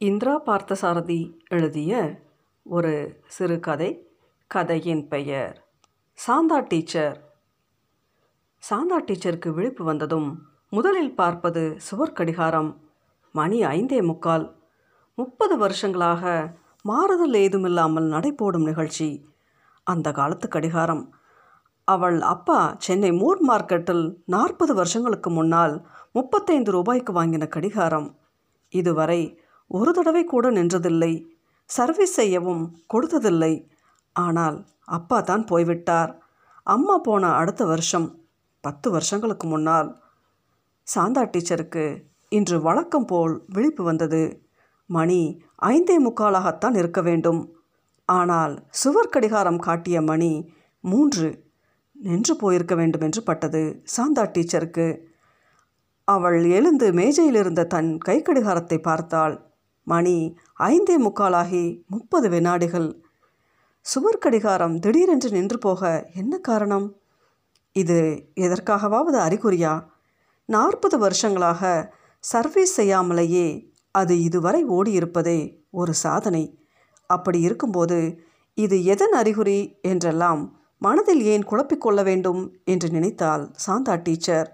இந்திரா பார்த்தசாரதி எழுதிய ஒரு சிறுகதை கதையின் பெயர் சாந்தா டீச்சர். சாந்தா டீச்சருக்கு விழிப்பு வந்ததும் முதலில் பார்ப்பது சுவர் கடிகாரம். மணி ஐந்தே முக்கால். முப்பது வருஷங்களாக மாறுதல் ஏதுமில்லாமல் நடைபோடும் நிகழ்ச்சி. அந்த காலத்து கடிகாரம். அவள் அப்பா சென்னை மூர் மார்க்கெட்டில் நாற்பது வருஷங்களுக்கு முன்னால் முப்பத்தைந்து ரூபாய்க்கு வாங்கின கடிகாரம். இதுவரை ஒரு தடவை கூட நின்றதில்லை. சர்வீஸ் செய்யவும் கொடுத்ததில்லை. ஆனால் அப்பா தான் போய்விட்டார். அம்மா போன அடுத்த வருஷம் பத்து வருஷங்களுக்கு முன்னால். சாந்தா டீச்சருக்கு இன்று வழக்கம் போல் விழிப்பு வந்தது. மணி ஐந்தே முக்காலாகத்தான் இருக்க வேண்டும். ஆனால் சுவர் கடிகாரம் காட்டிய மணி மூன்று நின்று போயிருக்க வேண்டும் என்று பட்டது சாந்தா டீச்சருக்கு. அவள் எழுந்து மேஜையில் இருந்த தன் கைக்கடிகாரத்தை பார்த்தாள். மணி ஐந்தே முக்காலாகி முப்பது வினாடிகள். சுவர் கடிகாரம் திடீரென்று நின்று போக என்ன காரணம்? இது எதற்காகவாவது அறிகுறியா? நாற்பது வருஷங்களாக சர்வீஸ் செய்யாமலேயே அது இதுவரை ஓடியிருப்பதே ஒரு சாதனை. அப்படி இருக்கும்போது இது எதன் அறிகுறி என்றெல்லாம் மனதில் ஏன் குழப்பிக்கொள்ள வேண்டும் என்று நினைத்தால் சாந்தா டீச்சர்.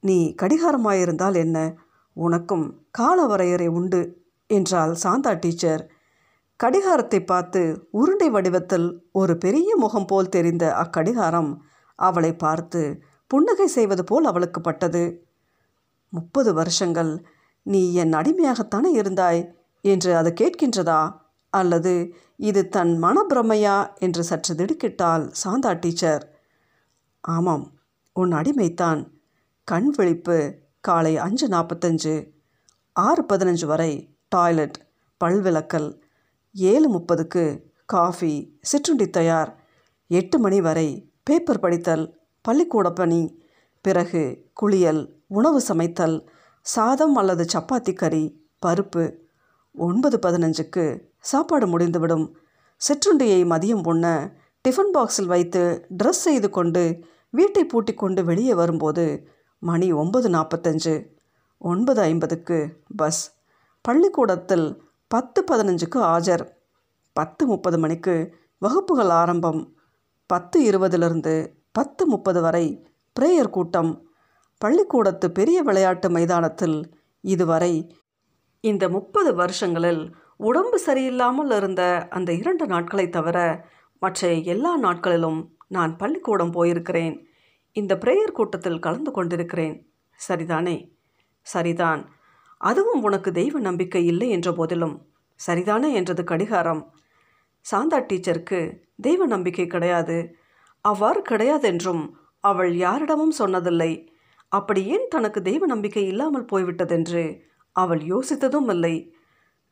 நீ கடிகாரமாயிருந்தால் என்ன? உனக்கும் கால வரையறை உண்டு. என்றாள் சாந்தா டீச்சர். கடிகாரத்தை பார்த்து உருண்டை வடிவத்தில் ஒரு பெரிய முகம் போல் தெரிந்த அக்கடிகாரம் அவளை பார்த்து புன்னகை செய்வது போல் அவளுக்கு பட்டது. முப்பது வருஷங்கள். நீ என் அடிமையாகத்தானே இருந்தாய்? என்று அது கேட்கின்றதா? அல்லது இது தன் மனப்பிரமையா? என்று சற்று திடுக்கிட்டாள் சாந்தா டீச்சர். ஆமாம் உன் அடிமைத்தான் கண் விழிப்பு காலை அஞ்சு நாற்பத்தஞ்சு. ஆறு பதினஞ்சு வரை. டாய்லெட் பல்விளக்கல் ஏழு முப்பதுக்கு காஃபி சிற்றுண்டி தயார் எட்டு மணி வரை பேப்பர் படித்தல் பள்ளிக்கூட பணி பிறகு குளியல் உணவு சமைத்தல் சாதம் அல்லது சப்பாத்தி கறி பருப்பு ஒன்பது பதினஞ்சுக்கு சாப்பாடு முடிந்துவிடும். சிற்றுண்டியை மதியம் உண்ண டிஃபன் பாக்ஸில் வைத்து ட்ரெஸ் செய்து கொண்டு வீட்டை பூட்டி கொண்டு வெளியே வரும்போது மணி ஒன்பது நாற்பத்தஞ்சு ஒன்பது ஐம்பதுக்கு பஸ். பள்ளிக்கூடத்தில் பத்து பதினஞ்சுக்கு ஆஜர். பத்து முப்பது மணிக்கு வகுப்புகள் ஆரம்பம். பத்து இருபதிலிருந்து பத்து முப்பது வரை பிரேயர் கூட்டம். பள்ளிக்கூடத்து பெரிய விளையாட்டு மைதானத்தில் இதுவரை இந்த முப்பது வருஷங்களில் உடம்பு சரியில்லாமல் இருந்த அந்த இரண்டு நாட்களை தவிர மற்ற எல்லா நாட்களிலும் நான் பள்ளிக்கூடம் போயிருக்கிறேன். இந்த பிரேயர் கூட்டத்தில் கலந்து கொண்டிருக்கிறேன். சரிதானே? சரிதான். அதுவும் உனக்கு தெய்வ நம்பிக்கை இல்லை என்ற போதிலும் சரிதானே? என்றது கடிகாரம். சாந்தா டீச்சருக்கு தெய்வ நம்பிக்கை கிடையாது. அவ்வாறு கிடையாதென்றும் அவள் யாரிடமும் சொன்னதில்லை. அப்படி ஏன் தனக்கு தெய்வ நம்பிக்கை இல்லாமல் போய்விட்டதென்று அவள் யோசித்ததும் இல்லை.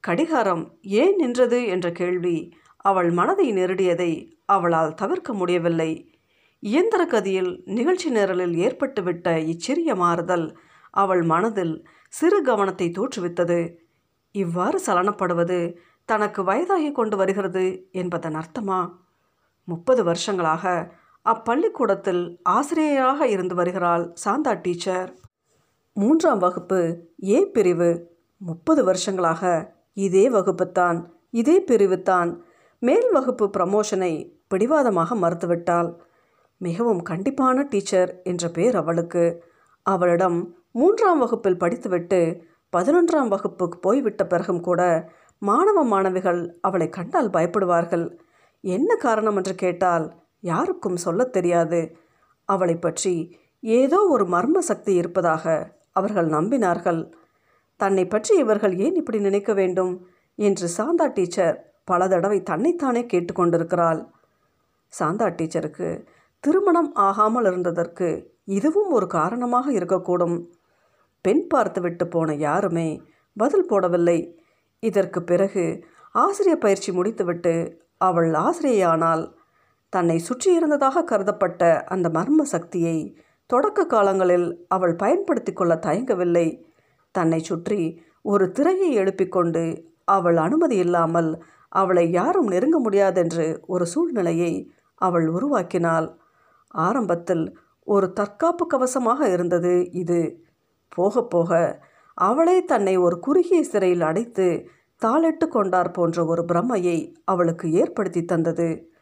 கடிகாரம் ஏன் நின்றது என்ற கேள்வி அவள் மனதை நெருடியதை அவளால் தவிர்க்க முடியவில்லை. இயந்திர கதியில் நிகழ்ச்சி நிரலில் ஏற்பட்டுவிட்ட இச்சிறிய மாறுதல் அவள் மனதில் சிறு கவனத்தை தோற்றுவித்தது. இவ்வாறு சலனப்படுவது தனக்கு வயதாகி கொண்டு வருகிறது என்பதன் அர்த்தமா? முப்பது வருஷங்களாக அப்பள்ளிக்கூடத்தில் ஆசிரியராக இருந்து வருகிறாள் சாந்தா டீச்சர். மூன்றாம் வகுப்பு ஏ பிரிவு. முப்பது வருஷங்களாக இதே வகுப்புத்தான் இதே பிரிவுத்தான். மேல் வகுப்பு ப்ரமோஷனை பிடிவாதமாக மறுத்துவிட்டாள். மிகவும் கண்டிப்பான டீச்சர் என்ற பேர் அவளுக்கு. அவளிடம் மூன்றாம் வகுப்பில் படித்துவிட்டு பதினொன்றாம் வகுப்புக்கு போய்விட்ட பிறகும் கூட மாணவ மாணவிகள் அவளை கண்டால் பயப்படுவார்கள். என்ன காரணம் என்று கேட்டால் யாருக்கும் சொல்லத் தெரியாது. அவளை பற்றி ஏதோ ஒரு மர்ம சக்தி இருப்பதாக அவர்கள் நம்பினார்கள். தன்னை பற்றி இவர்கள் ஏன் இப்படி நினைக்க வேண்டும் என்று சாந்தா டீச்சர் பல தடவை தன்னைத்தானே கேட்டுக்கொண்டிருக்கிறாள் சாந்தா டீச்சருக்கு திருமணம் ஆகாமல் இருந்ததற்கு இதுவும் ஒரு காரணமாக இருக்கக்கூடும். பெண் பார்த்துவிட்டு போன யாருமே பதில் போடவில்லை. இதற்கு பிறகு ஆசிரியர் பயிற்சி முடித்துவிட்டு அவள் ஆசிரியையானால் தன்னை சுற்றியிருந்ததாக கருதப்பட்ட அந்த மர்ம சக்தியை தொடக்க காலங்களில் அவள் பயன்படுத்தி கொள்ள தயங்கவில்லை. தன்னை சுற்றி ஒரு திரையை எழுப்பிக்கொண்டு அவள் அனுமதி இல்லாமல் அவளை யாரும் நெருங்க முடியாதென்று ஒரு சூழ்நிலையை அவள் உருவாக்கினாள். ஆரம்பத்தில் ஒரு தற்காப்பு கவசமாக இருந்தது இது. போக போக அவளே தன்னை ஒரு குறுகிய சிறையில் அடைத்து தாளிட்டு கொண்டார் போன்ற ஒரு பிரமையை அவளுக்கு ஏற்படுத்தி தந்தது.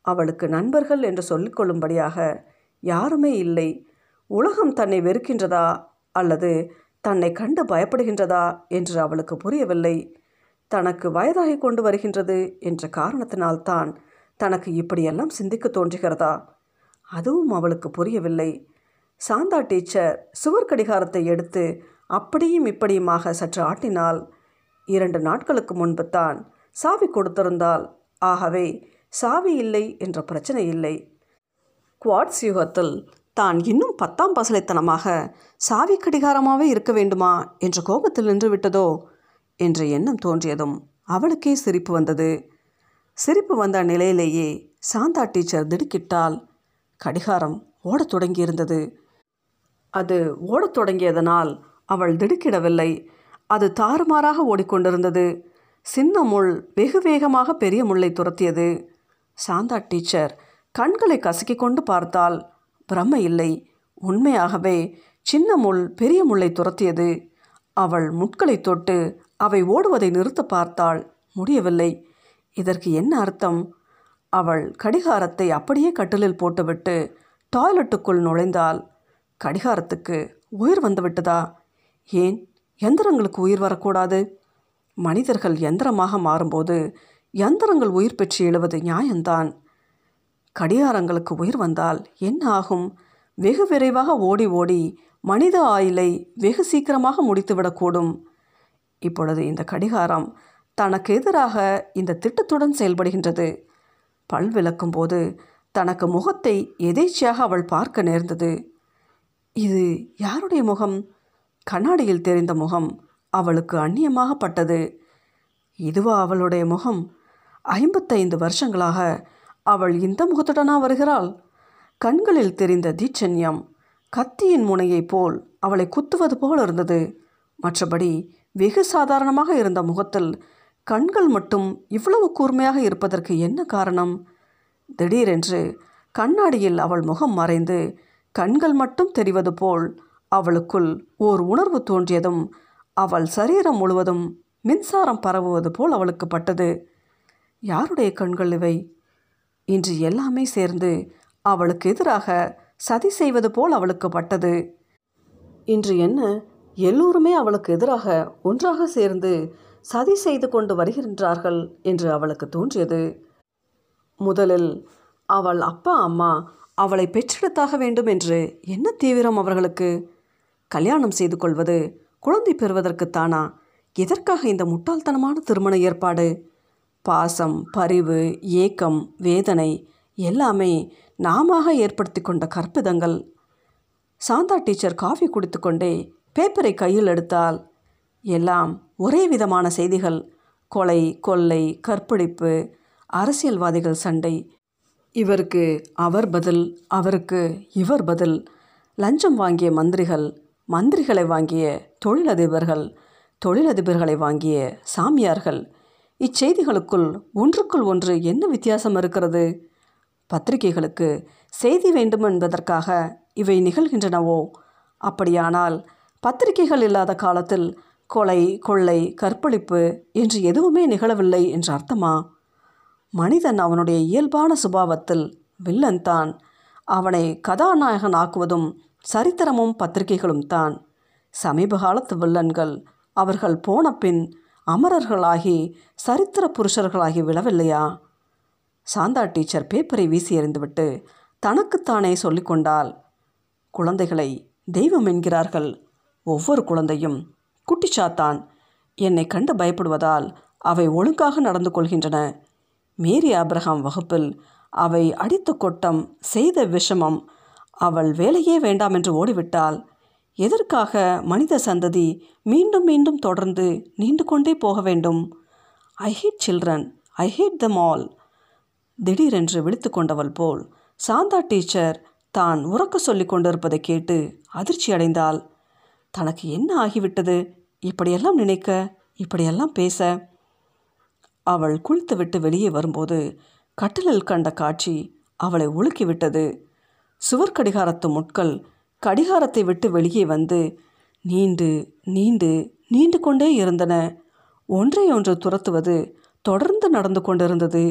அவளுக்கு நண்பர்கள் என்று சொல்லிக்கொள்ளும்படியாக யாருமே இல்லை. உலகம் தன்னை வெறுக்கின்றதா அல்லது தன்னை கண்டு பயப்படுகின்றதா என்று அவளுக்கு புரியவில்லை. தனக்கு வயதாகி கொண்டு வருகின்றது என்ற காரணத்தினால்தான் தனக்கு இப்படியெல்லாம் சிந்திக்க தோன்றுகிறதா? அதுவும் அவளுக்கு புரியவில்லை. சாந்தா டீச்சர் சுவர் கடிகாரத்தை எடுத்து அப்படியும் இப்படியுமாக சற்று ஆட்டினால் இரண்டு நாட்களுக்கு முன்பு தான் சாவி கொடுத்திருந்தால் ஆகவே சாவி இல்லை என்ற பிரச்சனை இல்லை. குவாட்ஸ் யுகத்தில் தான் இன்னும் பத்தாம் பசலைத்தனமாக சாவி கடிகாரமாகவே இருக்க வேண்டுமா என்ற கோபத்தில் நின்று விட்டதோ என்ற எண்ணம் தோன்றியதும் அவளுக்கே சிரிப்பு வந்தது. சிரிப்பு வந்த நிலையிலேயே சாந்தா டீச்சர் திடுக்கிட்டால் கடிகாரம் ஓடத் தொடங்கியிருந்தது. அது ஓடத் தொடங்கியதனால் அவள் திடுக்கிடவில்லை. அது தாறுமாறாக ஓடிக்கொண்டிருந்தது. சின்ன முள் வெகு வேகமாக பெரிய முள்ளை துரத்தியது. சாந்தா டீச்சர் கண்களை கசக்கிக் கொண்டு பார்த்தால் பிரம இல்லை. உண்மையாகவே சின்ன முள் பெரிய முள்ளை துரத்தியது. அவள் முட்களை தொட்டு அவை ஓடுவதை நிறுத்த பார்த்தாள் முடியவில்லை. இதற்கு என்ன அர்த்தம்? அவள் கடிகாரத்தை அப்படியே கட்டிலில் போட்டுவிட்டு டாய்லெட்டுக்குள் நுழைந்தாள். கடிகாரத்துக்கு உயிர் வந்துவிட்டதா ஏன் எந்திரங்களுக்கு உயிர் வரக்கூடாது? மனிதர்கள் எந்திரமாக மாறும்போது எந்திரங்கள் உயிர் பெற்று எழுவது நியாயம்தான். கடிகாரங்களுக்கு உயிர் வந்தால் என்ன ஆகும்? வெகு விரைவாக ஓடி ஓடி மனித ஆயுளை வெகு சீக்கிரமாக முடித்துவிடக்கூடும். இப்பொழுது இந்த கடிகாரம் தனக்கு எதிராக இந்த திட்டத்துடன் செயல்படுகின்றது. பல் விளக்கும் போது தனக்கு முகத்தை எதேச்சியாக அவள் பார்க்க நேர்ந்தது. இது யாருடைய முகம்? கண்ணாடியில் தெரிந்த முகம் அவளுக்கு அந்நியமாகப்பட்டது. இதுவா அவளுடைய முகம்? ஐம்பத்தைந்து வருஷங்களாக அவள் இந்த முகத்துடனா வருகிறாள்? கண்களில் தெரிந்த தீட்சண்யம் கத்தியின் முனையைப் போல் அவளை குத்துவது போல் இருந்தது. மற்றபடி வெகு சாதாரணமாக இருந்த முகத்தில் கண்கள் மட்டும் இவ்வளவு கூர்மையாக இருப்பதற்கு என்ன காரணம்? திடீரென்று கண்ணாடியில் அவள் முகம் மறைந்து கண்கள் மட்டும் தெரிவது போல் அவளுக்குள் ஓர் உணர்வு தோன்றியதும் அவள் சரீரம் முழுவதும் மின்சாரம் பரவுவது போல் அவளுக்கு பட்டது. யாருடைய கண்கள் இவை? இன்று எல்லாமே சேர்ந்து அவளுக்கு எதிராக சதி செய்வது போல் அவளுக்கு பட்டது. இன்று என்ன? எல்லோருமே அவளுக்கு எதிராக ஒன்றாக சேர்ந்து சதி செய்து கொண்டு வருகின்றார்கள் என்று அவளுக்கு தோன்றியது. முதலில் அவள் அப்பா அம்மா அவளை பெற்றெடுத்தாக வேண்டும் என்று என்ன தீவிரம் அவர்களுக்கு? கல்யாணம் செய்து கொள்வது குழந்தை பெறுவதற்குத்தானா எதற்காக இந்த முட்டாள்தனமான திருமண ஏற்பாடு? பாசம் பரிவு ஏக்கம் வேதனை எல்லாமே நாம ஏற்படுத்தி கொண்ட கற்பிதங்கள். சாந்தா டீச்சர் காஃபி குடித்துக்கொண்டே பேப்பரை கையில் எடுத்தால் எல்லாம் ஒரே விதமான செய்திகள். கொலை கொள்ளை கற்பழிப்பு அரசியல்வாதிகள் சண்டை இவருக்கு அவர் பதில் அவருக்கு இவர் பதில். லஞ்சம் வாங்கிய மந்திரிகள் மந்திரிகளை வாங்கிய தொழிலதிபர்கள் தொழிலதிபர்களை வாங்கிய சாமியார்கள். இச்செய்திகளுக்குள் ஒன்றுக்குள் ஒன்று என்ன வித்தியாசம் இருக்கிறது? பத்திரிகைகளுக்கு செய்தி வேண்டும் என்பதற்காக இவை நிகழ்கின்றனவோ? அப்படியானால் பத்திரிகைகள் இல்லாத காலத்தில் கொலை கொள்ளை கற்பழிப்பு என்று எதுவுமே நிகழவில்லை என்று அர்த்தமா? மனிதன் அவனுடைய இயல்பான சுபாவத்தில் வில்லன் தான். அவனை கதாநாயகன் ஆக்குவதும் சரித்திரமும் பத்திரிகைகளும் தான். சமீப காலத்து வில்லன்கள் அவர்கள் போன பின் அமரர்களாகி சரித்திர புருஷர்களாகி விழவில்லையா? சாந்தா டீச்சர் பேப்பரை வீசி எறிந்துவிட்டு தனக்குத்தானே சொல்லிக்கொண்டால் குழந்தைகளை தெய்வம் என்கிறார்கள். ஒவ்வொரு குழந்தையும் குட்டிச்சாத்தான். என்னை கண்டு பயப்படுவதால் அவை ஒழுங்காக நடந்து கொள்கின்றன. மேரி அப்ரஹாம் வகுப்பில் அவை அடித்த கொட்டம் செய்த விஷமம் அவள் வேலையே வேண்டாம் என்று ஓடிவிட்டால் எதற்காக மனித சந்ததி மீண்டும் மீண்டும் தொடர்ந்து நீண்டு கொண்டே போக வேண்டும்? I hate children I hate them all திடீரென்று விழித்து கொண்டவள் போல் சாந்தா டீச்சர் தான் உறக்க சொல்லி கொண்டிருப்பதை கேட்டு அதிர்ச்சி அடைந்தாள். தனக்கு என்ன ஆகிவிட்டது? இப்படியெல்லாம் நினைக்க? இப்படியெல்லாம் பேச? அவள் குளித்துவிட்டு வெளியே வரும்போது கட்டிலில் கண்ட காட்சி அவளை உலுக்கிவிட்டது சுவர் கடிகாரத்து முட்கள் கடிகாரத்தை விட்டு வெளியே வந்து நீண்டு நீண்டு நீண்டு கொண்டே இருந்தன. ஒன்றை ஒன்று துரத்துவது தொடர்ந்து நடந்து கொண்டிருந்தது.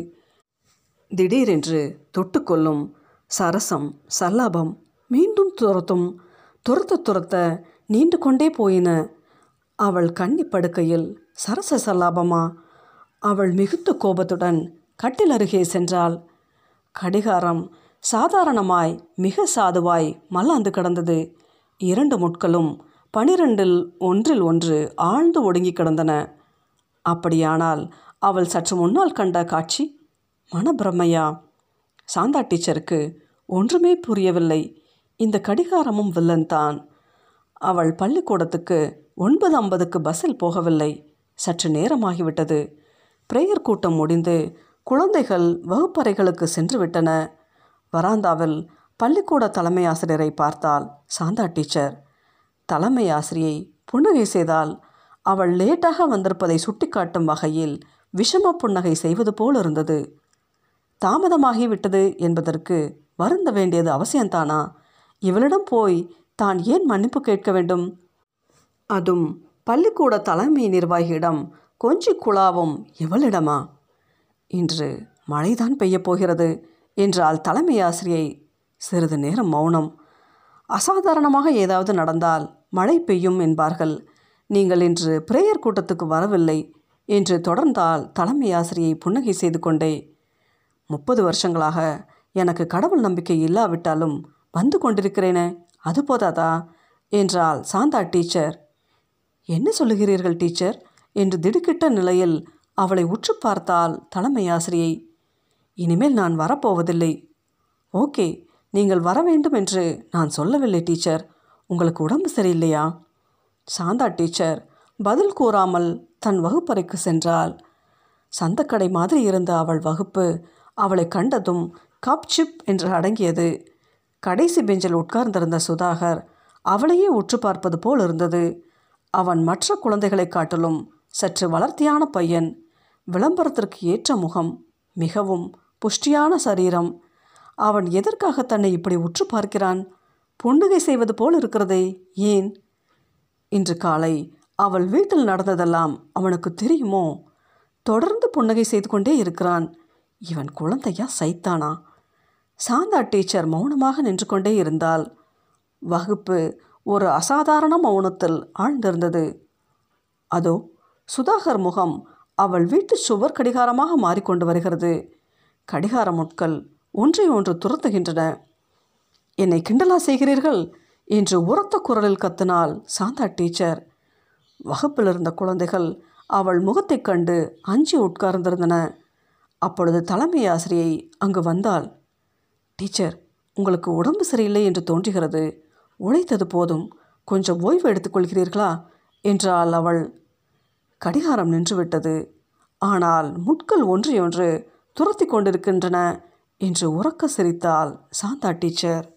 திடீரென்று தொட்டுக்கொள்ளும் சரசம் சல்லாபம் மீண்டும் துரத்தும் துரத்த துரத்த நீண்டு கொண்டே போயின. அவள் கன்னி படுக்கையில் சரச சல்லாபமா அவள் மிகுந்த கோபத்துடன் கட்டில் அருகே சென்றாள். கடிகாரம் சாதாரணமாய் மிக சாதுவாய் மல்லாந்து கிடந்தது. இரண்டு முட்களும் பனிரெண்டில் ஒன்றில் ஒன்று ஆழ்ந்து ஒடுங்கி கிடந்தன. அப்படியானால் அவள் சற்று முன்னால் கண்ட காட்சி மனப்பிரமையா? சாந்தா டீச்சருக்கு ஒன்றுமே புரியவில்லை. இந்த கடிகாரமும் வில்லன்தான். அவள் பள்ளிக்கூடத்துக்கு ஒன்பது ஐம்பதுக்கு பஸ்ஸில் போகவில்லை. சற்று நேரமாகிவிட்டது. பிரேயர் கூட்டம் முடிந்து குழந்தைகள் வகுப்பறைகளுக்கு சென்று விட்டன வராந்தாவில் பள்ளிக்கூட தலைமை ஆசிரியரை பார்த்தால் சாந்தா டீச்சர். தலைமை ஆசிரியை புன்னகை செய்தால் அவள் லேட்டாக வந்திருப்பதை சுட்டிக்காட்டும் வகையில் விஷம புன்னகை செய்வது போல் இருந்தது தாமதமாகிவிட்டது என்பதற்கு வருந்த வேண்டியது அவசியம்தானா? இவளிடம் போய் தான் ஏன் மன்னிப்பு கேட்க வேண்டும்? அதும் பள்ளிக்கூட தலைமை நிர்வாகியிடம் கொஞ்சி குழாவும் இவளிடமா இன்று மழைதான் பெய்யப் போகிறது என்றால் தலைமை ஆசிரியை. சிறிது நேரம் மௌனம். அசாதாரணமாக ஏதாவது நடந்தால் மழை பெய்யும் என்பார்கள். நீங்கள் இன்று பிரேயர் கூட்டத்துக்கு வரவில்லை என்று தொடர்ந்தால் தலைமை ஆசிரியை புன்னகை செய்து கொண்டே. முப்பது வருஷங்களாக எனக்கு கடவுள் நம்பிக்கை இல்லாவிட்டாலும் வந்து கொண்டிருக்கிறேனே அது போதாதா? என்றால் சாந்தா டீச்சர். என்ன சொல்லுகிறீர்கள் டீச்சர்? என்று திடுக்கிட்ட நிலையில் அவளை உற்று பார்த்தால் தலைமை ஆசிரியை இனிமேல் நான் வரப்போவதில்லை. ஓகே நீங்கள் வர வேண்டும் என்று நான் சொல்லவில்லை டீச்சர். உங்களுக்கு உடம்பு சரியில்லையா? சாந்தா டீச்சர். பதில் கூறாமல் தன் வகுப்பறைக்கு சென்றாள். சந்தக்கடை மாதிரி இருந்த அவள் வகுப்பு அவளை கண்டதும் கப் சிப் என்று அடங்கியது. கடைசி பெஞ்சில் உட்கார்ந்திருந்த சுதாகர் அவளையே உற்று பார்ப்பது போல் இருந்தது. அவன் மற்ற குழந்தைகளைக் காட்டிலும் சற்று வளர்த்தியான பையன் விளம்பரத்திற்கு ஏற்ற முகம் மிகவும் புஷ்டியான சரீரம். அவன் எதற்காக தன்னை இப்படி உற்று பார்க்கிறான்? புன்னகை செய்வது போல் இருக்கிறதே ஏன்? இன்று காலை அவள் வீட்டில் நடந்ததெல்லாம் அவனுக்கு தெரியுமோ? தொடர்ந்து புன்னகை செய்து கொண்டே இருக்கிறான். இவன் குழந்தையா சைத்தானா? சாந்தா டீச்சர் மௌனமாக நின்று கொண்டே இருந்தால் வகுப்பு ஒரு அசாதாரண மௌனத்தில் ஆழ்ந்திருந்தது. அதோ சுதாகர் முகம் அவள் வீட்டு சுவர் கடிகாரமாக மாறிக்கொண்டு வருகிறது. கடிகார முட்கள் ஒன்றை ஒன்று துரத்துகின்றன. என்னை கிண்டலா செய்கிறீர்கள்? என்று உரத்த குரலில் கத்தினாள் சாந்தா டீச்சர். வகுப்பில் இருந்த குழந்தைகள் அவள் முகத்தைக் கண்டு அஞ்சி உட்கார்ந்திருந்தன. அப்பொழுது தலைமை ஆசிரியை அங்கு வந்தாள். டீச்சர் உங்களுக்கு உடம்பு சரியில்லை என்று தோன்றுகிறது. உழைத்தது போதும் கொஞ்சம் ஓய்வு எடுத்துக்கொள்கிறீர்களா என்றாள் அவள். கடிகாரம் நின்றுவிட்டது. ஆனால் முட்கள் ஒன்றையொன்று துரத்தி கொண்டிருக்கின்றன என்று உறக்க சிரித்தாள் சாந்தா டீச்சர்.